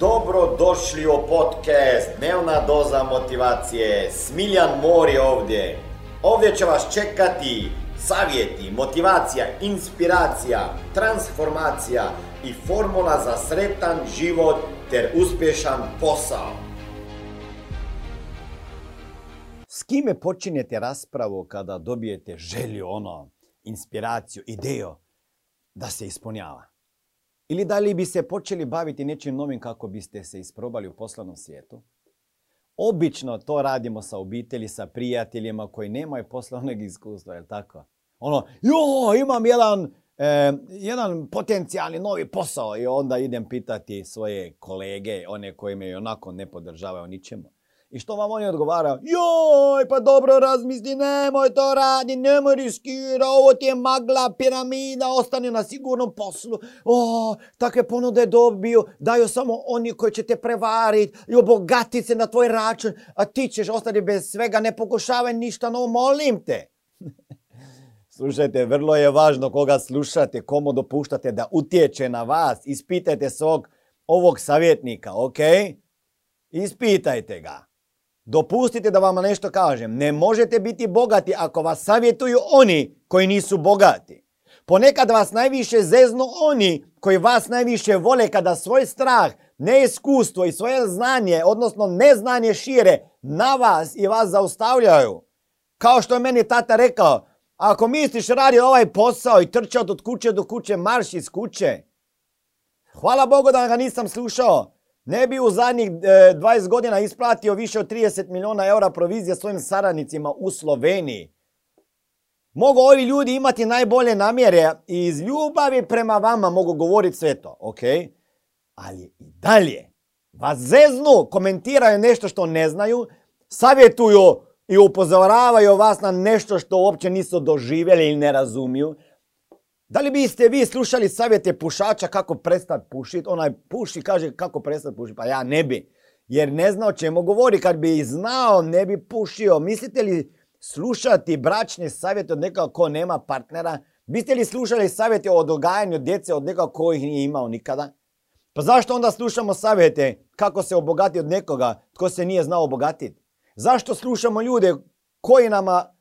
Dobro došli u podcast Dnevna doza motivacije. Smiljan Mor je ovdje. Ovdje će vas čekati savjeti, motivacija, inspiracija, transformacija i formula za sretan život ter uspješan posao. S kime počinjete raspravu kada dobijete želju, ono, inspiraciju, ideju da se ispunjava? Ili da li bi se počeli baviti nečim novim kako biste se isprobali u poslovnom svijetu? Obično to radimo sa obitelji, sa prijateljima koji nemaju poslovnog iskustva, je tako? Ono, jo, imam jedan, e, jedan potencijalni novi posao i onda idem pitati svoje kolege, one koji me onako ne podržavaju ničemu. I što vam oni odgovaraju? Joj, pa dobro razmisli, nemoj to radi, nemoj riskira, ovo ti je magla, piramida, ostani na sigurnom poslu. O, takve ponude dobiju, daju samo oni koji će te prevariti i obogatiti se na tvoj račun, a ti ćeš ostati bez svega, ne pokušavaj ništa no molim te. Slušajte, vrlo je važno koga slušate, komu dopuštate da utječe na vas. Ispitajte svog ovog savjetnika, ok? Ispitajte ga. Dopustite da vam nešto kažem. Ne možete biti bogati ako vas savjetuju oni koji nisu bogati. Ponekad vas najviše zeznu oni koji vas najviše vole kada svoj strah, neiskustvo i svoje znanje, odnosno neznanje šire na vas i vas zaustavljaju. Kao što je meni tata rekao, ako misliš radi ovaj posao i trčati od kuće do kuće, marš iz kuće. Hvala Bogu da ga nisam slušao. Ne bi u zadnjih 20 e, godina isplatio više od 30 milijuna eura provizije svojim saradnicima u Sloveniji. Mogu ovi ljudi imati najbolje namjere i iz ljubavi prema vama mogu govoriti sve to, ok? Ali i dalje vas zeznu, komentiraju nešto što ne znaju, savjetuju i upozoravaju vas na nešto što uopće nisu doživjeli ili ne razumiju. Da li biste vi slušali savjete pušača kako prestati pušiti? Onaj puši kaže kako prestati pušiti. Pa ja ne bi. Jer ne zna o čemu govori. Kad bi znao ne bi pušio. Mislite li slušati bračne savjete od nekoga ko nema partnera? Biste li slušali savjete o dogajanju djece od nekoga ko ih nije imao nikada? Pa zašto onda slušamo savjete kako se obogati od nekoga tko se nije znao obogatiti? Zašto slušamo ljude koji nama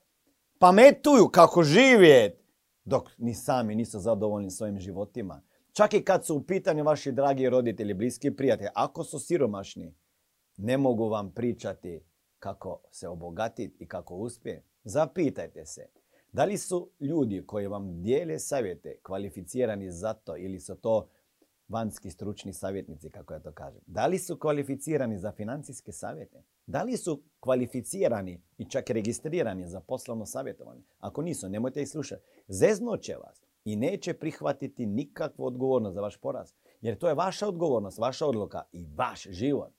pametuju kako živjeti? Dok ni sami nisu zadovoljni svojim životima. Čak i kad su u pitanju vaši dragi roditelji, bliski prijatelji, ako su siromašni, ne mogu vam pričati kako se obogatiti i kako uspije. Zapitajte se, da li su ljudi koji vam dijele savjete kvalificirani za to ili su to vanjski stručni savjetnici, kako ja to kažem. Da li su kvalificirani za financijske savjete? Da li su kvalificirani i čak registrirani za poslovno savjetovanje? Ako nisu, nemojte ih slušati. Zezno će vas i neće prihvatiti nikakvu odgovornost za vaš poraz. Jer to je vaša odgovornost, vaša odluka i vaš život.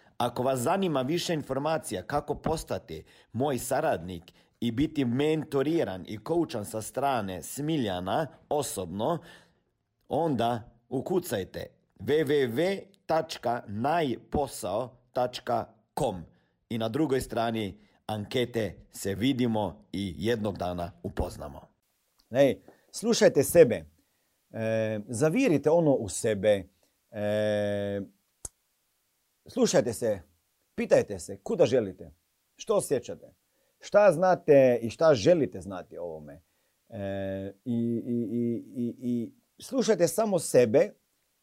Ako vas zanima više informacija kako postati moj saradnik i biti mentoriran i koučan sa strane Smiljana osobno, onda ukucajte www.najposao.com i na drugoj strani ankete se vidimo i jednog dana upoznamo. Ej, slušajte sebe. E, zavirite ono u sebe. E, Slušajte se, pitajte se kuda želite, što osjećate, šta znate i šta želite znati o ovome. E, i, i, i, slušajte samo sebe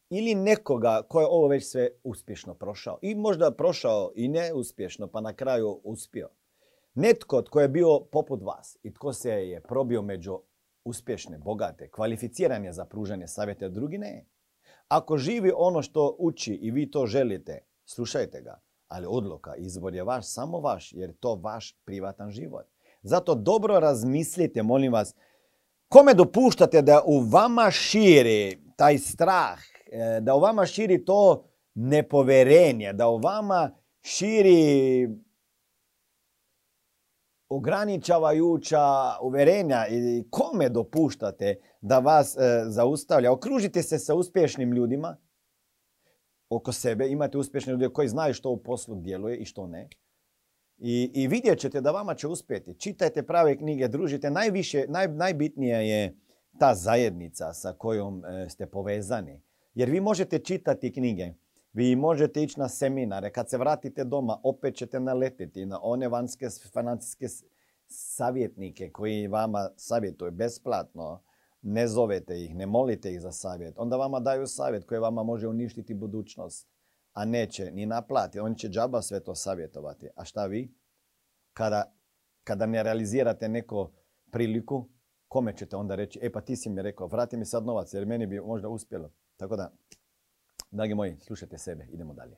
ili nekoga ko je ovo već sve uspješno prošao. I možda prošao i neuspješno, pa na kraju uspio. Netko tko je bio poput vas i tko se je probio među uspješne, bogate, kvalificiran je za pružanje savjeta, drugi ne. Ako živi ono što uči i vi to želite, slušajte ga. Ali odluka, izbor je vaš, samo vaš, jer je to vaš privatan život. Zato dobro razmislite, molim vas, kome dopuštate da u vama širi taj strah, e, da u vama širi to nepoverenje, da u vama širi ograničavajuća uverenja i kome dopuštate da vas e, zaustavlja. Okružite se sa uspješnim ljudima oko sebe. Imate uspješne ljude koji znaju što u poslu djeluje i što ne. I, i vidjet ćete da vama će uspjeti. Čitajte prave knjige, družite. Najviše, naj, najbitnije je ta zajednica sa kojom e, ste povezani. Jer vi možete čitati knjige, vi možete ići na seminare. Kad se vratite doma, opet ćete naletiti na one vanjske financijske savjetnike koji vama savjetuju besplatno. Ne zovete ih, ne molite ih za savjet. Onda vama daju savjet koji vama može uništiti budućnost. A neće ni naplati. On će džaba sve to savjetovati. A šta vi? Kada, kada ne realizirate neko priliku, kome ćete onda reći, e pa ti si mi rekao, vrati mi sad novac jer meni bi možda uspjelo. Tako da, dragi moji, slušajte sebe, idemo dalje.